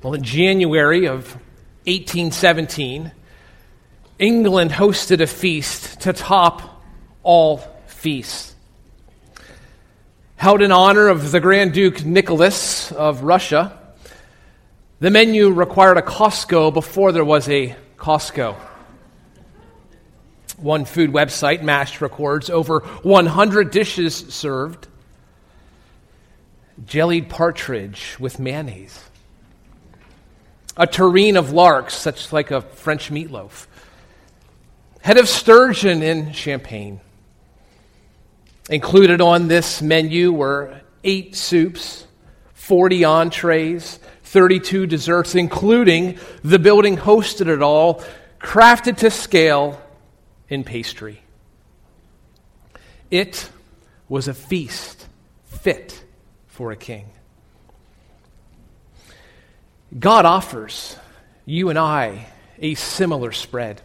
Well, in January of 1817, England hosted a feast to top all feasts. Held in honor of the Grand Duke Nicholas of Russia, the menu required a Costco before there was a Costco. One food website, MASH, records over 100 dishes served. Jellied partridge with mayonnaise a tureen of larks, such like a French meatloaf, head of sturgeon in champagne. Included on this menu were eight soups, 40 entrees, 32 desserts, including the building hosted it all, crafted to scale in pastry. It was a feast fit for a king. God offers you and I a similar spread.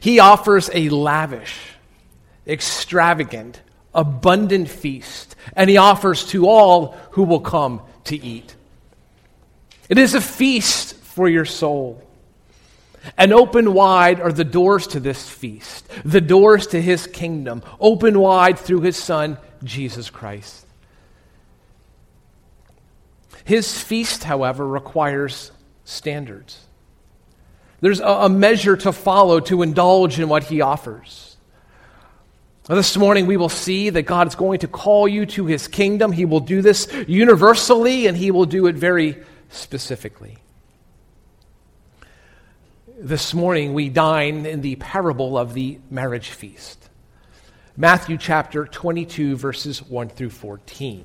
He offers a lavish, extravagant, abundant feast, and He offers to all who will come to eat. It is a feast for your soul. And open wide are the doors to this feast, the doors to His kingdom, open wide through His Son, Jesus Christ. His feast, however, requires standards. There's a, a measure to follow to indulge in what he offers. This morning, we will see that God is going to call you to his kingdom. He will do this universally, and he will do it very specifically. This morning, we dine in the parable of the marriage feast. Matthew chapter 22, verses 1 through 14.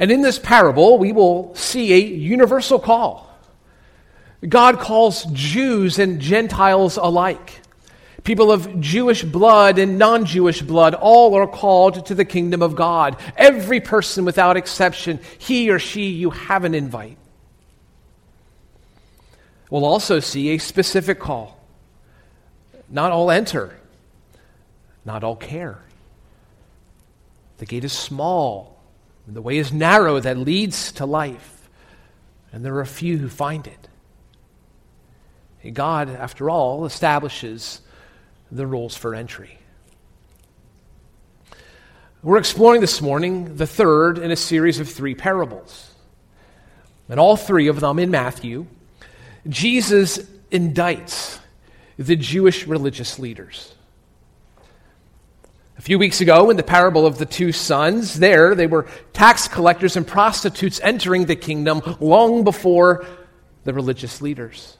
And in this parable, we will see a universal call. God calls Jews and Gentiles alike. People of Jewish blood and non Jewish blood, all are called to the kingdom of God. Every person without exception, he or she, you have an invite. We'll also see a specific call. Not all enter, not all care. The gate is small, and the way is narrow that leads to life, and there are few who find it. God, after all, establishes the rules for entry. We're exploring this morning the third in a series of three parables. And all three of them in Matthew, Jesus indicts the Jewish religious leaders. A few weeks ago, in the parable of the two sons, there they were tax collectors and prostitutes entering the kingdom long before the religious leaders.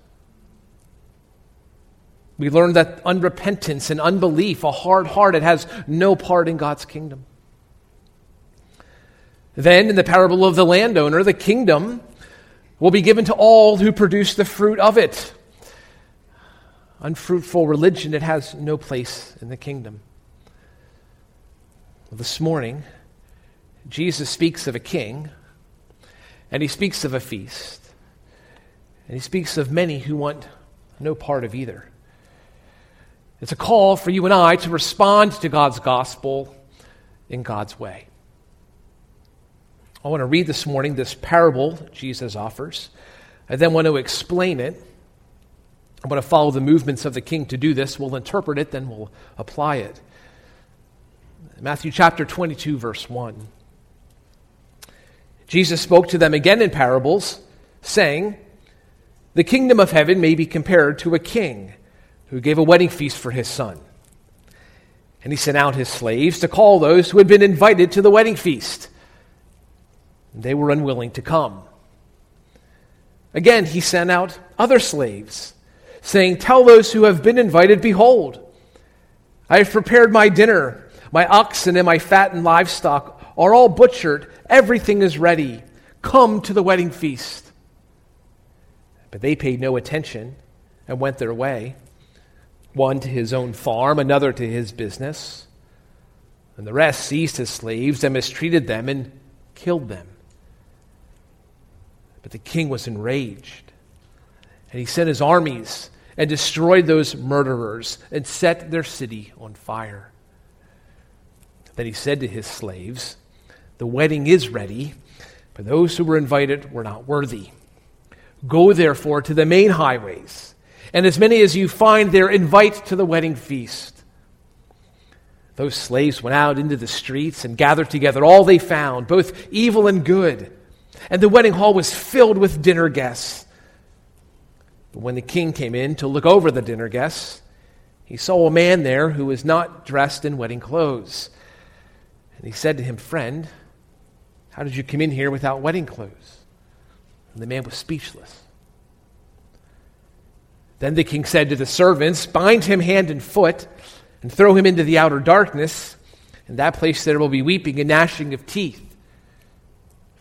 We learned that unrepentance and unbelief, a hard heart, it has no part in God's kingdom. Then, in the parable of the landowner, the kingdom will be given to all who produce the fruit of it. Unfruitful religion, it has no place in the kingdom. This morning, Jesus speaks of a king, and he speaks of a feast, and he speaks of many who want no part of either. It's a call for you and I to respond to God's gospel in God's way. I want to read this morning this parable Jesus offers. I then want to explain it. I want to follow the movements of the king to do this. We'll interpret it, then we'll apply it. Matthew chapter 22, verse 1. Jesus spoke to them again in parables, saying, The kingdom of heaven may be compared to a king who gave a wedding feast for his son. And he sent out his slaves to call those who had been invited to the wedding feast. They were unwilling to come. Again, he sent out other slaves, saying, Tell those who have been invited, Behold, I have prepared my dinner my oxen and my fattened livestock are all butchered. Everything is ready. Come to the wedding feast. But they paid no attention and went their way, one to his own farm, another to his business. And the rest seized his slaves and mistreated them and killed them. But the king was enraged, and he sent his armies and destroyed those murderers and set their city on fire. Then he said to his slaves, The wedding is ready, but those who were invited were not worthy. Go therefore to the main highways, and as many as you find there, invite to the wedding feast. Those slaves went out into the streets and gathered together all they found, both evil and good. And the wedding hall was filled with dinner guests. But when the king came in to look over the dinner guests, he saw a man there who was not dressed in wedding clothes. And he said to him, Friend, how did you come in here without wedding clothes? And the man was speechless. Then the king said to the servants, Bind him hand and foot and throw him into the outer darkness. In that place there will be weeping and gnashing of teeth.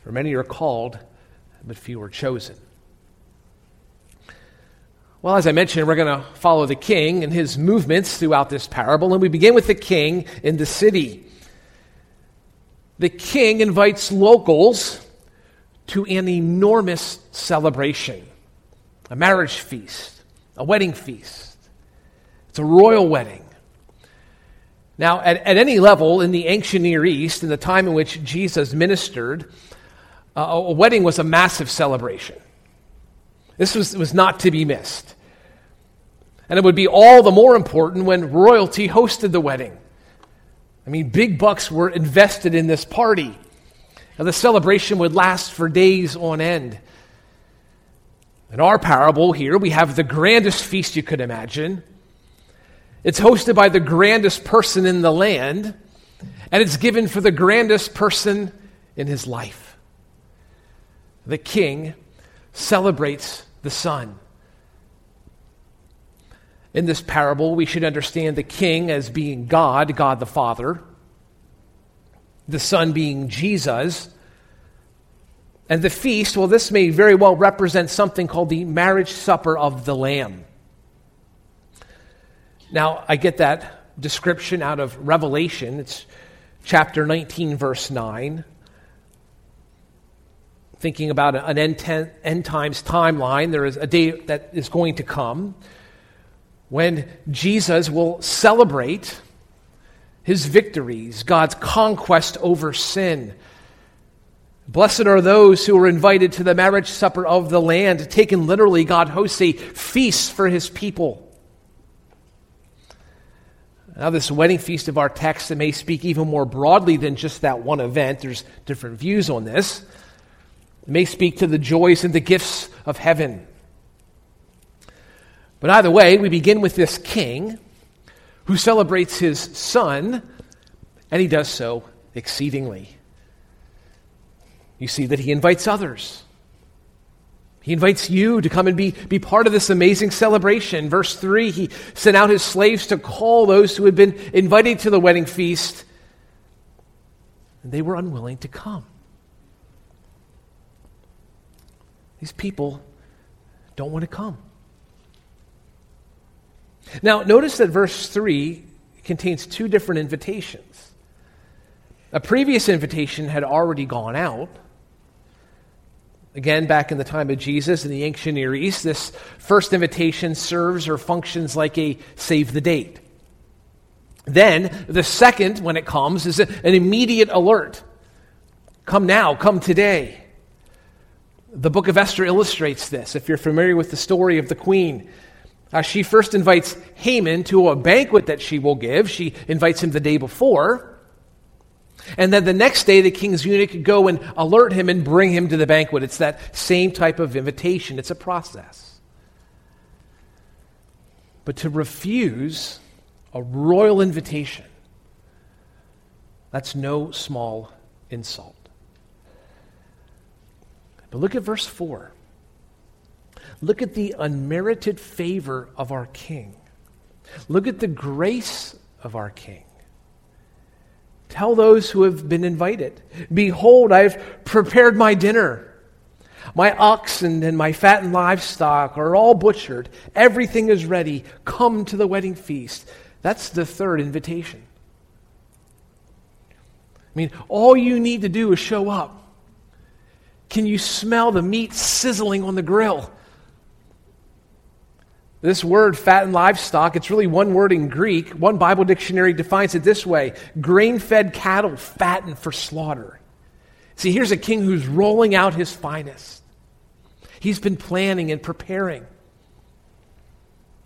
For many are called, but few are chosen. Well, as I mentioned, we're going to follow the king and his movements throughout this parable, and we begin with the king in the city. The king invites locals to an enormous celebration a marriage feast, a wedding feast. It's a royal wedding. Now, at, at any level in the ancient Near East, in the time in which Jesus ministered, uh, a wedding was a massive celebration. This was, was not to be missed. And it would be all the more important when royalty hosted the wedding. I mean, big bucks were invested in this party. And the celebration would last for days on end. In our parable here, we have the grandest feast you could imagine. It's hosted by the grandest person in the land, and it's given for the grandest person in his life the king, celebrates the son. In this parable, we should understand the king as being God, God the Father, the son being Jesus, and the feast, well, this may very well represent something called the marriage supper of the Lamb. Now, I get that description out of Revelation. It's chapter 19, verse 9 thinking about an end, ten, end times timeline, there is a day that is going to come when Jesus will celebrate his victories, God's conquest over sin. Blessed are those who are invited to the marriage supper of the Lamb. Taken literally, God hosts a feast for his people. Now, this wedding feast of our text may speak even more broadly than just that one event. There's different views on this. It may speak to the joys and the gifts of heaven. But either way, we begin with this king who celebrates his son, and he does so exceedingly. You see that he invites others. He invites you to come and be, be part of this amazing celebration. Verse 3 He sent out his slaves to call those who had been invited to the wedding feast, and they were unwilling to come. These people don't want to come. Now, notice that verse 3 contains two different invitations. A previous invitation had already gone out. Again, back in the time of Jesus in the ancient Near East, this first invitation serves or functions like a save the date. Then, the second, when it comes, is an immediate alert. Come now, come today. The book of Esther illustrates this. If you're familiar with the story of the queen, uh, she first invites Haman to a banquet that she will give. She invites him the day before. And then the next day, the king's eunuch go and alert him and bring him to the banquet. It's that same type of invitation, it's a process. But to refuse a royal invitation, that's no small insult. But look at verse 4. Look at the unmerited favor of our King. Look at the grace of our King. Tell those who have been invited Behold, I've prepared my dinner. My oxen and my fattened livestock are all butchered. Everything is ready. Come to the wedding feast. That's the third invitation. I mean, all you need to do is show up. Can you smell the meat sizzling on the grill? This word, fattened livestock, it's really one word in Greek. One Bible dictionary defines it this way grain fed cattle fattened for slaughter. See, here's a king who's rolling out his finest. He's been planning and preparing.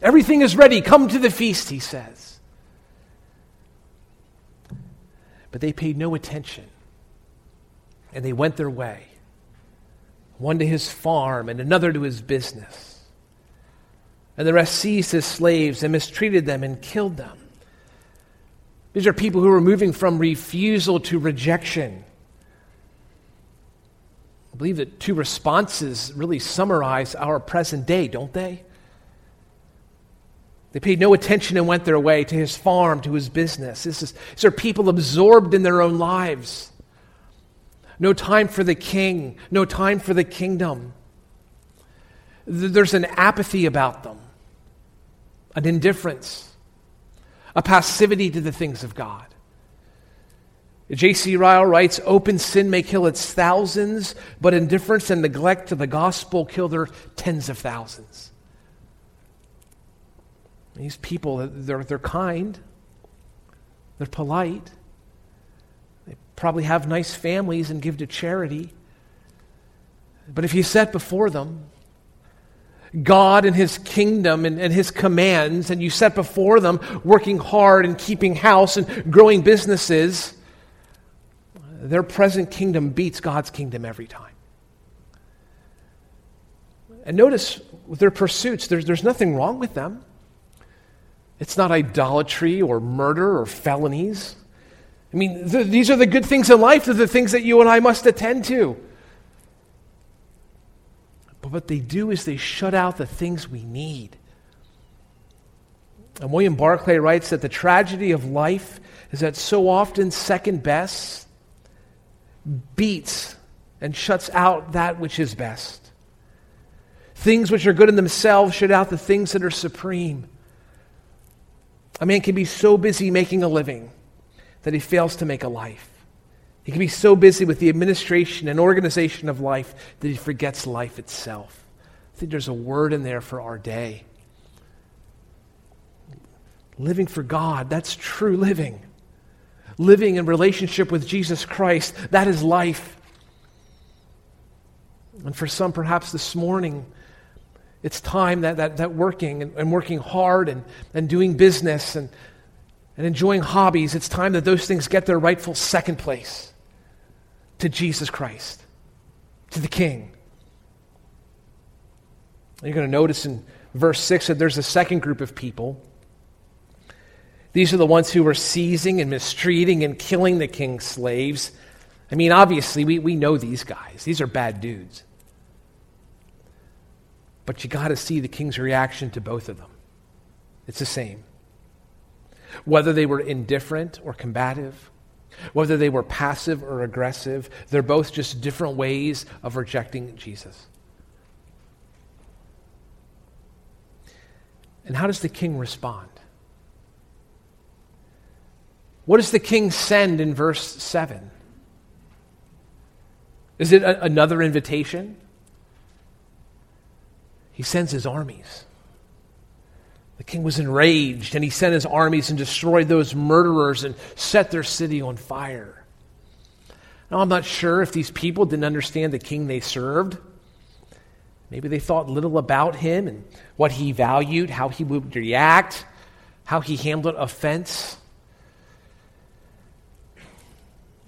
Everything is ready. Come to the feast, he says. But they paid no attention. And they went their way. One to his farm and another to his business. And the rest seized his slaves and mistreated them and killed them. These are people who are moving from refusal to rejection. I believe that two responses really summarize our present day, don't they? They paid no attention and went their way to his farm, to his business. This is, these are people absorbed in their own lives. No time for the king, no time for the kingdom. There's an apathy about them, an indifference, a passivity to the things of God. J.C. Ryle writes Open sin may kill its thousands, but indifference and neglect to the gospel kill their tens of thousands. These people, they're, they're kind, they're polite, they probably have nice families and give to charity. But if you set before them God and His kingdom and, and His commands, and you set before them working hard and keeping house and growing businesses, their present kingdom beats God's kingdom every time. And notice their pursuits, there's, there's nothing wrong with them. It's not idolatry or murder or felonies. I mean, th- these are the good things in life. They're the things that you and I must attend to. What they do is they shut out the things we need. And William Barclay writes that the tragedy of life is that so often second best beats and shuts out that which is best. Things which are good in themselves shut out the things that are supreme. A man can be so busy making a living that he fails to make a life. He can be so busy with the administration and organization of life that he forgets life itself. I think there's a word in there for our day. Living for God, that's true living living in relationship with Jesus Christ. That is life. And for some, perhaps this morning, it's time that, that, that working and, and working hard and, and doing business and, and enjoying hobbies, it's time that those things get their rightful second place to Jesus Christ, to the King. You're going to notice in verse 6 that there's a second group of people these are the ones who were seizing and mistreating and killing the king's slaves. I mean, obviously, we, we know these guys. These are bad dudes. But you got to see the king's reaction to both of them. It's the same. Whether they were indifferent or combative, whether they were passive or aggressive, they're both just different ways of rejecting Jesus. And how does the king respond? What does the king send in verse 7? Is it a, another invitation? He sends his armies. The king was enraged, and he sent his armies and destroyed those murderers and set their city on fire. Now, I'm not sure if these people didn't understand the king they served. Maybe they thought little about him and what he valued, how he would react, how he handled offense.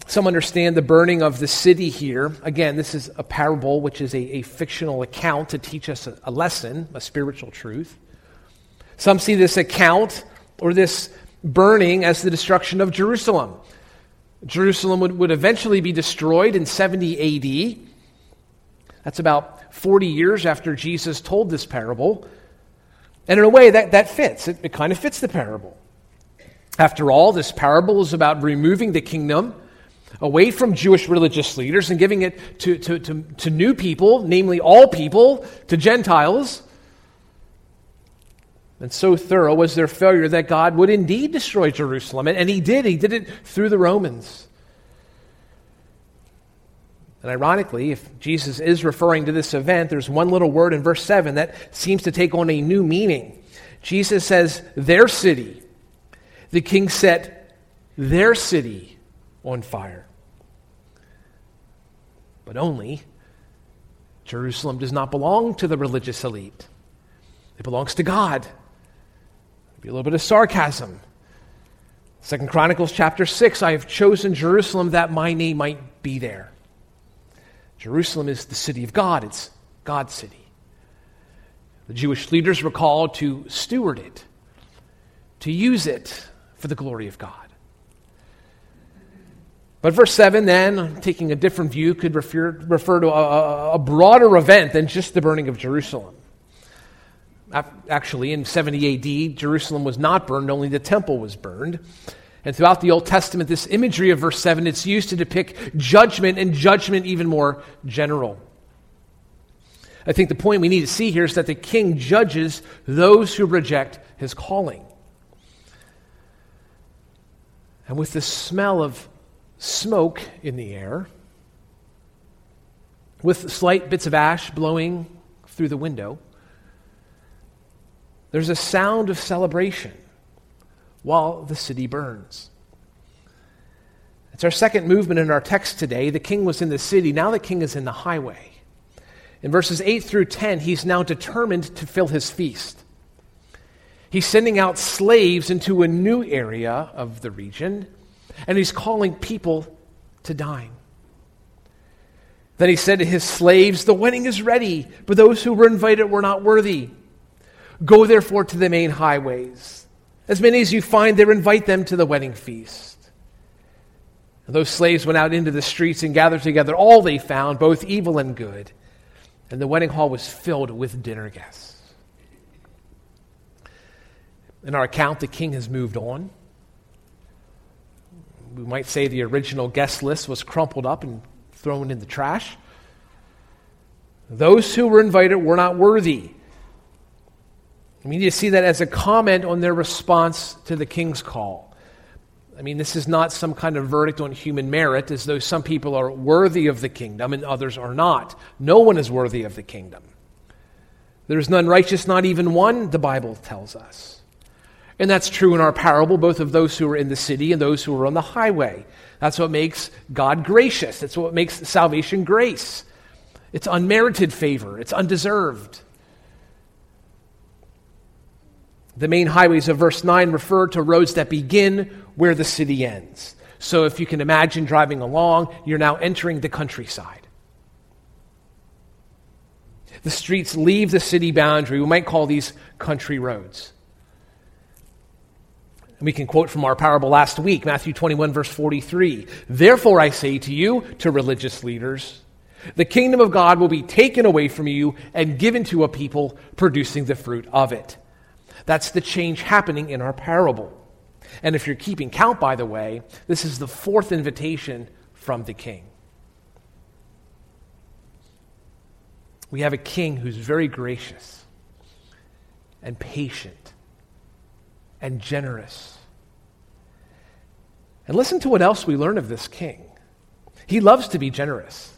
Some understand the burning of the city here. Again, this is a parable, which is a, a fictional account to teach us a, a lesson, a spiritual truth. Some see this account or this burning as the destruction of Jerusalem. Jerusalem would, would eventually be destroyed in 70 AD. That's about 40 years after Jesus told this parable. And in a way, that, that fits. It, it kind of fits the parable. After all, this parable is about removing the kingdom away from Jewish religious leaders and giving it to, to, to, to, new people, namely all people, to Gentiles. And so thorough was their failure that God would indeed destroy Jerusalem. And, He did. He did it through the Romans. And ironically, if Jesus is referring to this event, there's one little word in verse 7 that seems to take on a new meaning. Jesus says, their city. The king set their city on fire. but only Jerusalem does not belong to the religious elite. It belongs to God. Be a little bit of sarcasm. Second Chronicles chapter 6, I have chosen Jerusalem that my name might be there. Jerusalem is the city of God, it's God's city. The Jewish leaders were called to steward it, to use it for the glory of God. But verse 7, then, taking a different view, could refer, refer to a, a broader event than just the burning of Jerusalem. Actually, in 70 AD, Jerusalem was not burned, only the temple was burned. And throughout the Old Testament, this imagery of verse 7, it's used to depict judgment and judgment even more general. I think the point we need to see here is that the king judges those who reject his calling. And with the smell of smoke in the air, with slight bits of ash blowing through the window, there's a sound of celebration while the city burns. It's our second movement in our text today. The king was in the city, now the king is in the highway. In verses 8 through 10, he's now determined to fill his feast. He's sending out slaves into a new area of the region, and he's calling people to dine. Then he said to his slaves, The wedding is ready, but those who were invited were not worthy. Go therefore to the main highways as many as you find there, invite them to the wedding feast. And those slaves went out into the streets and gathered together all they found, both evil and good. And the wedding hall was filled with dinner guests. In our account, the king has moved on. We might say the original guest list was crumpled up and thrown in the trash. Those who were invited were not worthy. I mean, you see that as a comment on their response to the king's call. I mean, this is not some kind of verdict on human merit, as though some people are worthy of the kingdom and others are not. No one is worthy of the kingdom. There is none righteous, not even one, the Bible tells us. And that's true in our parable, both of those who are in the city and those who are on the highway. That's what makes God gracious. That's what makes salvation grace. It's unmerited favor, it's undeserved. The main highways of verse 9 refer to roads that begin where the city ends. So if you can imagine driving along, you're now entering the countryside. The streets leave the city boundary. We might call these country roads. And we can quote from our parable last week, Matthew 21, verse 43. Therefore, I say to you, to religious leaders, the kingdom of God will be taken away from you and given to a people producing the fruit of it. That's the change happening in our parable. And if you're keeping count, by the way, this is the fourth invitation from the king. We have a king who's very gracious and patient and generous. And listen to what else we learn of this king. He loves to be generous.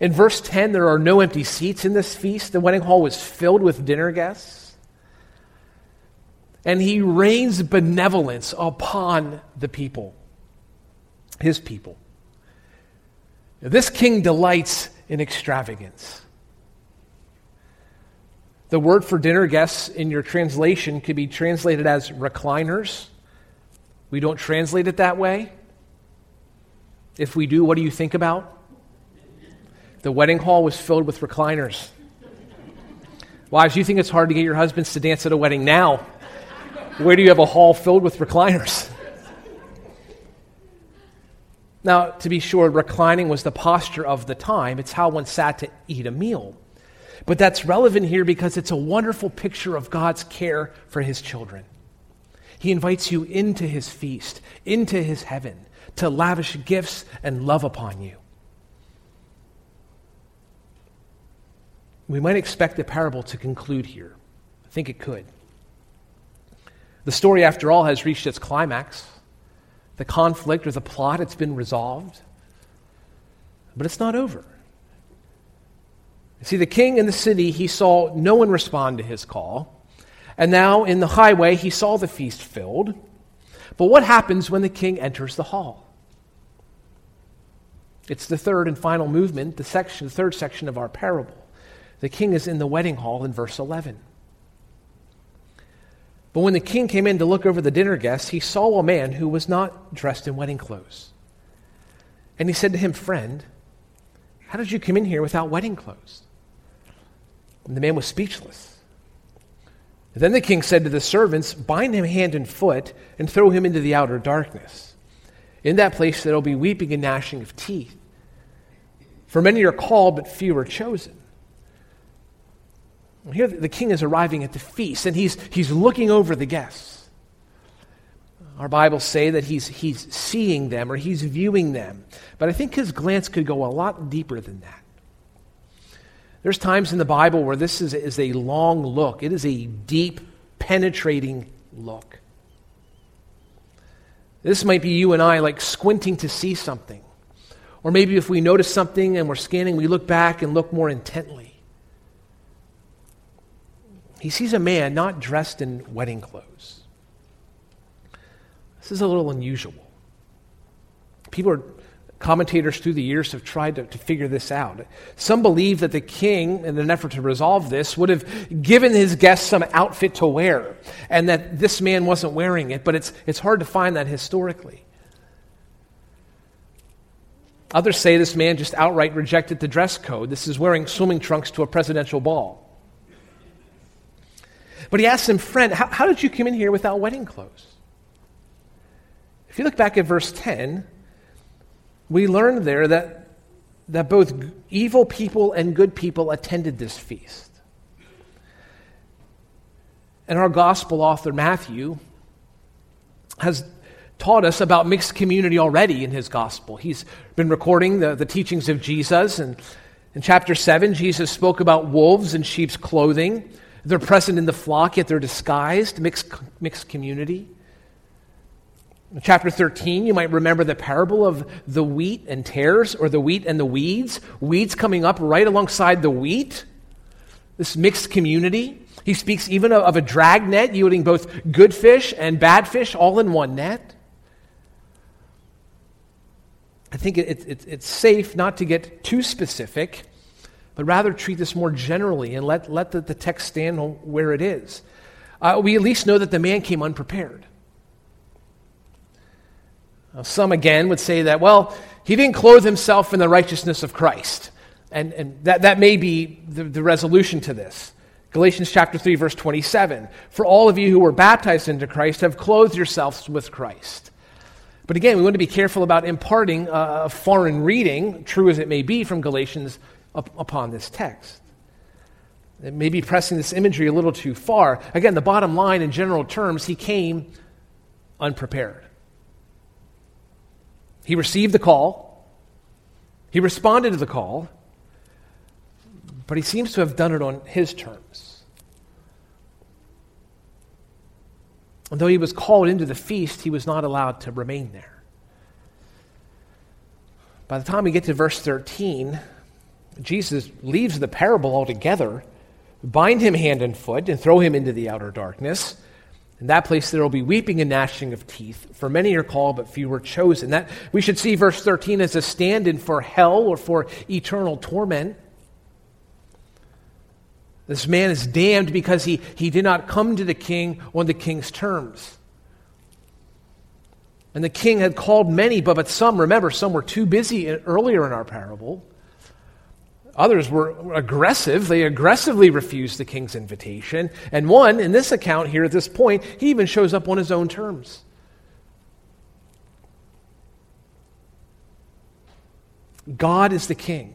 In verse 10, there are no empty seats in this feast. The wedding hall was filled with dinner guests and he rains benevolence upon the people, his people. This king delights in extravagance. The word for dinner guests in your translation could be translated as recliners. We don't translate it that way. If we do, what do you think about? The wedding hall was filled with recliners. Wives, you think it's hard to get your husbands to dance at a wedding now? Where do you have a hall filled with recliners? Now, to be sure, reclining was the posture of the time. It's how one sat to eat a meal. But that's relevant here because it's a wonderful picture of God's care for his children. He invites you into his feast, into his heaven, to lavish gifts and love upon you. We might expect the parable to conclude here. I think it could. The story, after all, has reached its climax. The conflict or the plot, it's been resolved. But it's not over. See, the king in the city, he saw no one respond to his call. And now in the highway, he saw the feast filled. But what happens when the king enters the hall? It's the third and final movement, the section, the third section of our parable. The king is in the wedding hall in verse 11. But when the king came in to look over the dinner guests, he saw a man who was not dressed in wedding clothes. And he said to him, Friend, how did you come in here without wedding clothes? And the man was speechless. Then the king said to the servants, Bind him hand and foot and throw him into the outer darkness. In that place there will be weeping and gnashing of teeth. For many are called, but few are chosen. Here the king is arriving at the feast, and he's, he's looking over the guests. Our Bibles say that he's, he's seeing them or he's viewing them, but I think his glance could go a lot deeper than that. There's times in the Bible where this is, is a long look, it is a deep, penetrating look. This might be you and I, like squinting to see something. Or maybe if we notice something and we're scanning, we look back and look more intently. He sees a man not dressed in wedding clothes. This is a little unusual. People are, commentators through the years have tried to, to figure this out. Some believe that the king, in an effort to resolve this, would have given his guests some outfit to wear, and that this man wasn't wearing it, but it's, it's hard to find that historically. Others say this man just outright rejected the dress code. This is wearing swimming trunks to a presidential ball. But he asks him, Friend, how, how did you come in here without wedding clothes? If you look back at verse 10, we learn there that, that both evil people and good people attended this feast. And our gospel author, Matthew, has taught us about mixed community already in his gospel. He's been recording the, the teachings of Jesus. And in chapter 7, Jesus spoke about wolves in sheep's clothing. They're present in the flock, yet they're disguised, mixed, mixed community. In chapter 13, you might remember the parable of the wheat and tares, or the wheat and the weeds. Weeds coming up right alongside the wheat. This mixed community. He speaks even of a drag net yielding both good fish and bad fish all in one net. I think it, it, it's safe not to get too specific but rather treat this more generally and let, let the, the text stand where it is. Uh, we at least know that the man came unprepared. Now, some again would say that, well, he didn't clothe himself in the righteousness of Christ. And, and that, that may be the, the resolution to this. Galatians chapter 3, verse 27. For all of you who were baptized into Christ have clothed yourselves with Christ. But again, we want to be careful about imparting a foreign reading, true as it may be, from Galatians up upon this text. It may be pressing this imagery a little too far. Again, the bottom line in general terms, he came unprepared. He received the call, he responded to the call, but he seems to have done it on his terms. And though he was called into the feast, he was not allowed to remain there. By the time we get to verse 13, Jesus leaves the parable altogether, bind him hand and foot, and throw him into the outer darkness. In that place there will be weeping and gnashing of teeth, for many are called, but few are chosen. That we should see verse 13 as a stand-in for hell or for eternal torment. This man is damned because he, he did not come to the king on the king's terms. And the king had called many, but, but some, remember, some were too busy earlier in our parable. Others were aggressive. They aggressively refused the king's invitation. And one, in this account here at this point, he even shows up on his own terms. God is the king.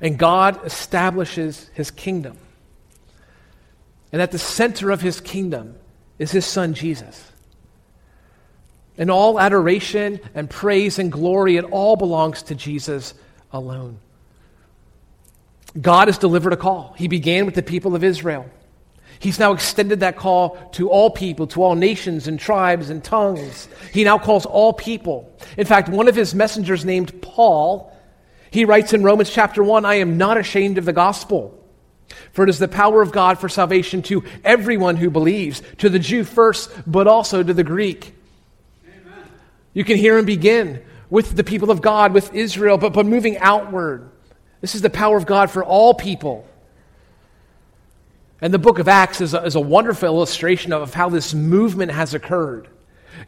And God establishes his kingdom. And at the center of his kingdom is his son Jesus. And all adoration and praise and glory, it all belongs to Jesus alone. God has delivered a call. He began with the people of Israel. He's now extended that call to all people, to all nations and tribes and tongues. He now calls all people. In fact, one of his messengers named Paul, he writes in Romans chapter 1 I am not ashamed of the gospel, for it is the power of God for salvation to everyone who believes, to the Jew first, but also to the Greek. Amen. You can hear him begin with the people of God, with Israel, but, but moving outward. This is the power of God for all people. And the book of Acts is a, is a wonderful illustration of how this movement has occurred.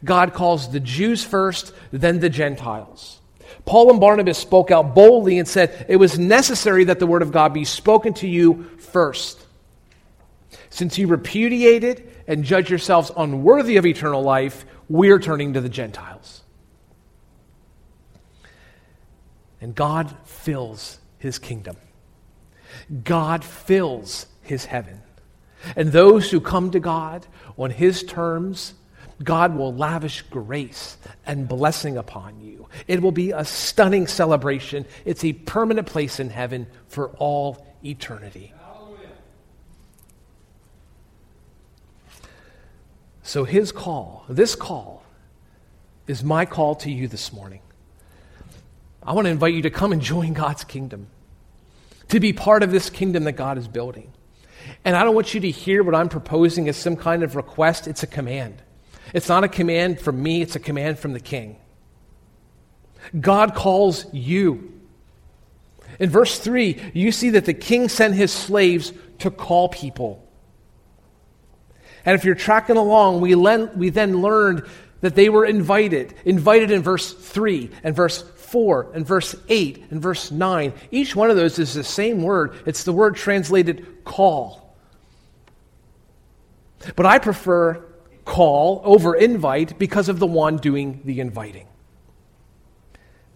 God calls the Jews first, then the Gentiles. Paul and Barnabas spoke out boldly and said, It was necessary that the word of God be spoken to you first. Since you repudiated and judge yourselves unworthy of eternal life, we're turning to the Gentiles. And God fills his kingdom. God fills his heaven. And those who come to God on His terms, God will lavish grace and blessing upon you. It will be a stunning celebration. It's a permanent place in heaven for all eternity. So, his call, this call, is my call to you this morning. I want to invite you to come and join God's kingdom, to be part of this kingdom that God is building. And I don't want you to hear what I'm proposing as some kind of request. It's a command. It's not a command from me, it's a command from the king. God calls you. In verse 3, you see that the king sent his slaves to call people. And if you're tracking along, we, we then learned that they were invited. Invited in verse 3 and verse 4 and verse 8 and verse 9. Each one of those is the same word. It's the word translated call. But I prefer call over invite because of the one doing the inviting.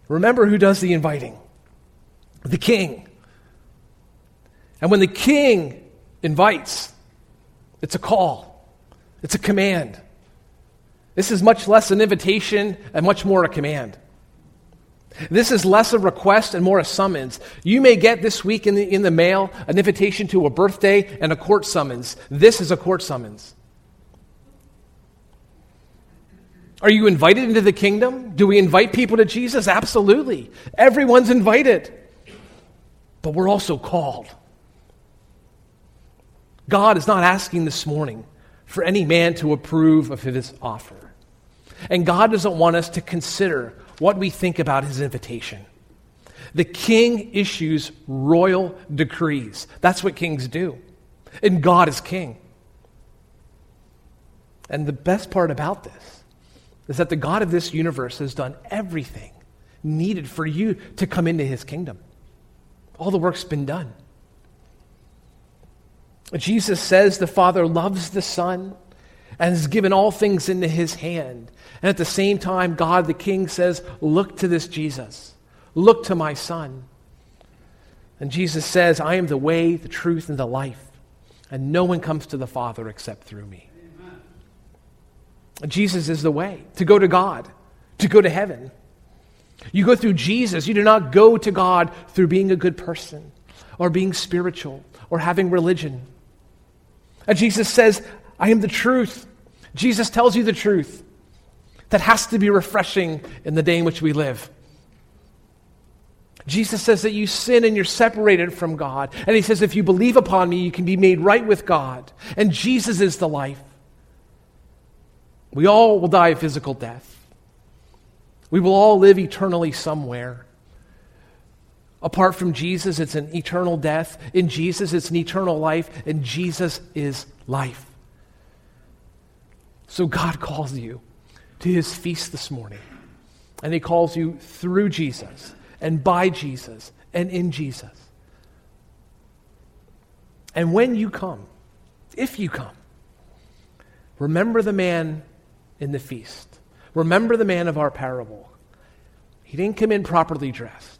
Remember who does the inviting? The king. And when the king invites, it's a call, it's a command. This is much less an invitation and much more a command. This is less a request and more a summons. You may get this week in the, in the mail an invitation to a birthday and a court summons. This is a court summons. Are you invited into the kingdom? Do we invite people to Jesus? Absolutely. Everyone's invited. But we're also called. God is not asking this morning for any man to approve of his offer. And God doesn't want us to consider what we think about his invitation. The king issues royal decrees. That's what kings do. And God is king. And the best part about this is that the God of this universe has done everything needed for you to come into his kingdom. All the work's been done. Jesus says the Father loves the Son and has given all things into his hand. And at the same time, God the King says, Look to this Jesus. Look to my Son. And Jesus says, I am the way, the truth, and the life. And no one comes to the Father except through me. Amen. Jesus is the way to go to God, to go to heaven. You go through Jesus. You do not go to God through being a good person or being spiritual or having religion. And Jesus says, I am the truth. Jesus tells you the truth that has to be refreshing in the day in which we live. Jesus says that you sin and you're separated from God. And he says, if you believe upon me, you can be made right with God. And Jesus is the life. We all will die a physical death. We will all live eternally somewhere. Apart from Jesus, it's an eternal death. In Jesus, it's an eternal life. And Jesus is life. So God calls you to his feast this morning. And he calls you through Jesus and by Jesus and in Jesus. And when you come, if you come, remember the man in the feast. Remember the man of our parable. He didn't come in properly dressed.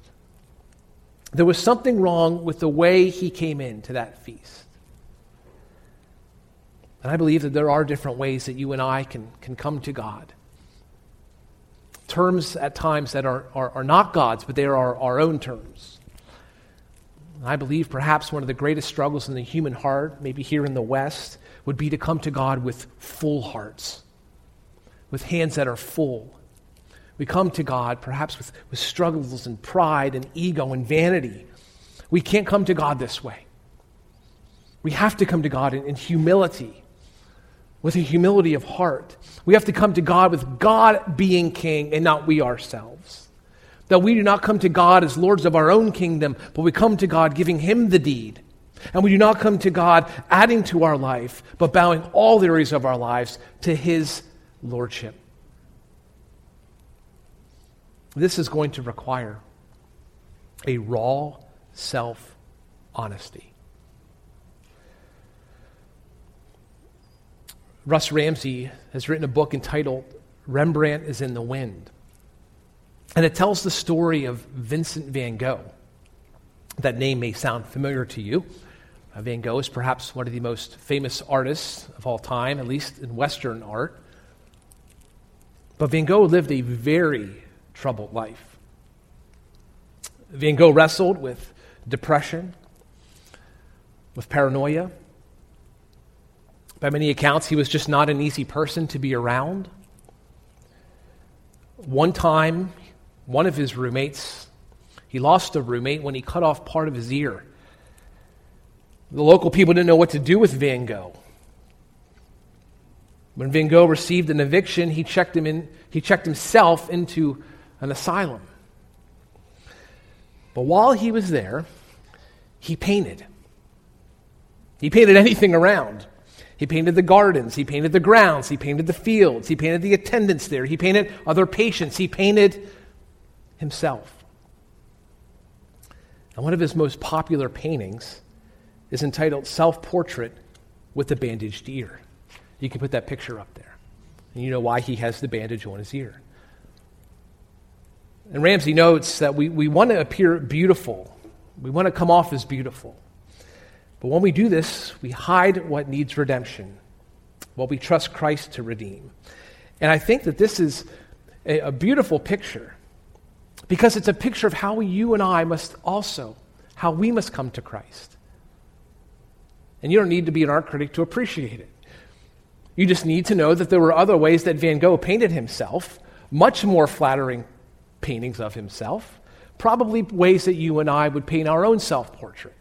There was something wrong with the way he came into that feast. And I believe that there are different ways that you and I can, can come to God. Terms at times that are, are, are not God's, but they are our, our own terms. I believe perhaps one of the greatest struggles in the human heart, maybe here in the West, would be to come to God with full hearts, with hands that are full. We come to God perhaps with, with struggles and pride and ego and vanity. We can't come to God this way. We have to come to God in, in humility with a humility of heart. We have to come to God with God being king and not we ourselves. That we do not come to God as lords of our own kingdom, but we come to God giving Him the deed. And we do not come to God adding to our life, but bowing all the areas of our lives to His lordship. This is going to require a raw self honesty. Russ Ramsey has written a book entitled Rembrandt is in the Wind. And it tells the story of Vincent van Gogh. That name may sound familiar to you. Uh, van Gogh is perhaps one of the most famous artists of all time, at least in Western art. But Van Gogh lived a very troubled life. Van Gogh wrestled with depression, with paranoia. By many accounts, he was just not an easy person to be around. One time, one of his roommates, he lost a roommate when he cut off part of his ear. The local people didn't know what to do with Van Gogh. When Van Gogh received an eviction, he checked, him in, he checked himself into an asylum. But while he was there, he painted. He painted anything around. He painted the gardens, he painted the grounds, he painted the fields, he painted the attendants there, he painted other patients, he painted himself. And one of his most popular paintings is entitled Self Portrait with a Bandaged Ear. You can put that picture up there. And you know why he has the bandage on his ear. And Ramsey notes that we, we want to appear beautiful, we want to come off as beautiful. But when we do this, we hide what needs redemption, while we trust Christ to redeem. And I think that this is a, a beautiful picture because it's a picture of how you and I must also, how we must come to Christ. And you don't need to be an art critic to appreciate it. You just need to know that there were other ways that Van Gogh painted himself, much more flattering paintings of himself, probably ways that you and I would paint our own self portrait.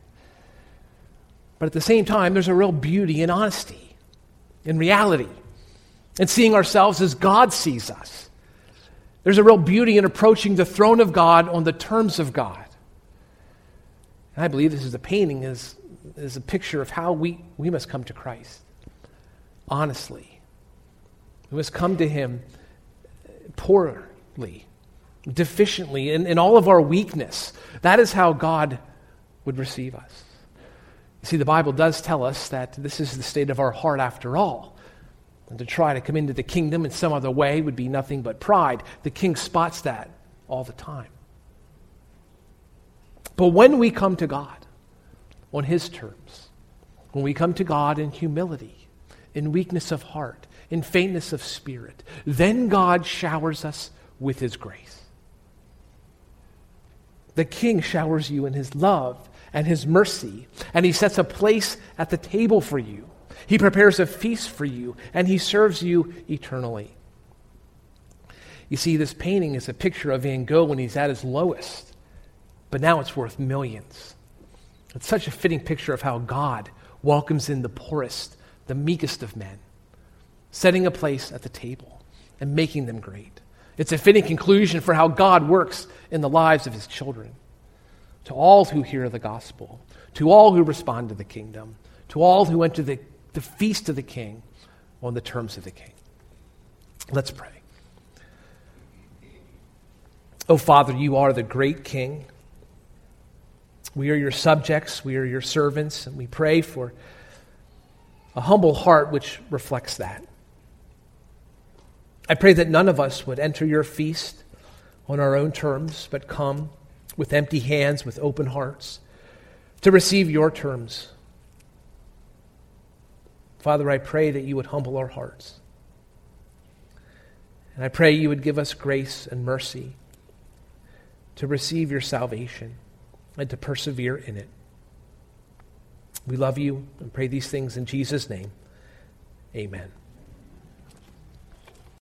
But at the same time, there's a real beauty in honesty, in reality, and seeing ourselves as God sees us. There's a real beauty in approaching the throne of God on the terms of God. And I believe this is a painting, is, is a picture of how we, we must come to Christ. Honestly. We must come to Him poorly, deficiently, in, in all of our weakness. That is how God would receive us. See, the Bible does tell us that this is the state of our heart after all. And to try to come into the kingdom in some other way would be nothing but pride. The king spots that all the time. But when we come to God on his terms, when we come to God in humility, in weakness of heart, in faintness of spirit, then God showers us with his grace. The king showers you in his love and his mercy, and he sets a place at the table for you. He prepares a feast for you, and he serves you eternally. You see, this painting is a picture of Van Gogh when he's at his lowest, but now it's worth millions. It's such a fitting picture of how God welcomes in the poorest, the meekest of men, setting a place at the table and making them great. It's a fitting conclusion for how God works in the lives of his children to all who hear the gospel, to all who respond to the kingdom, to all who enter the, the feast of the king on the terms of the king. Let's pray. Oh, Father, you are the great king. We are your subjects, we are your servants, and we pray for a humble heart which reflects that. I pray that none of us would enter your feast on our own terms, but come with empty hands, with open hearts, to receive your terms. Father, I pray that you would humble our hearts. And I pray you would give us grace and mercy to receive your salvation and to persevere in it. We love you and pray these things in Jesus' name. Amen.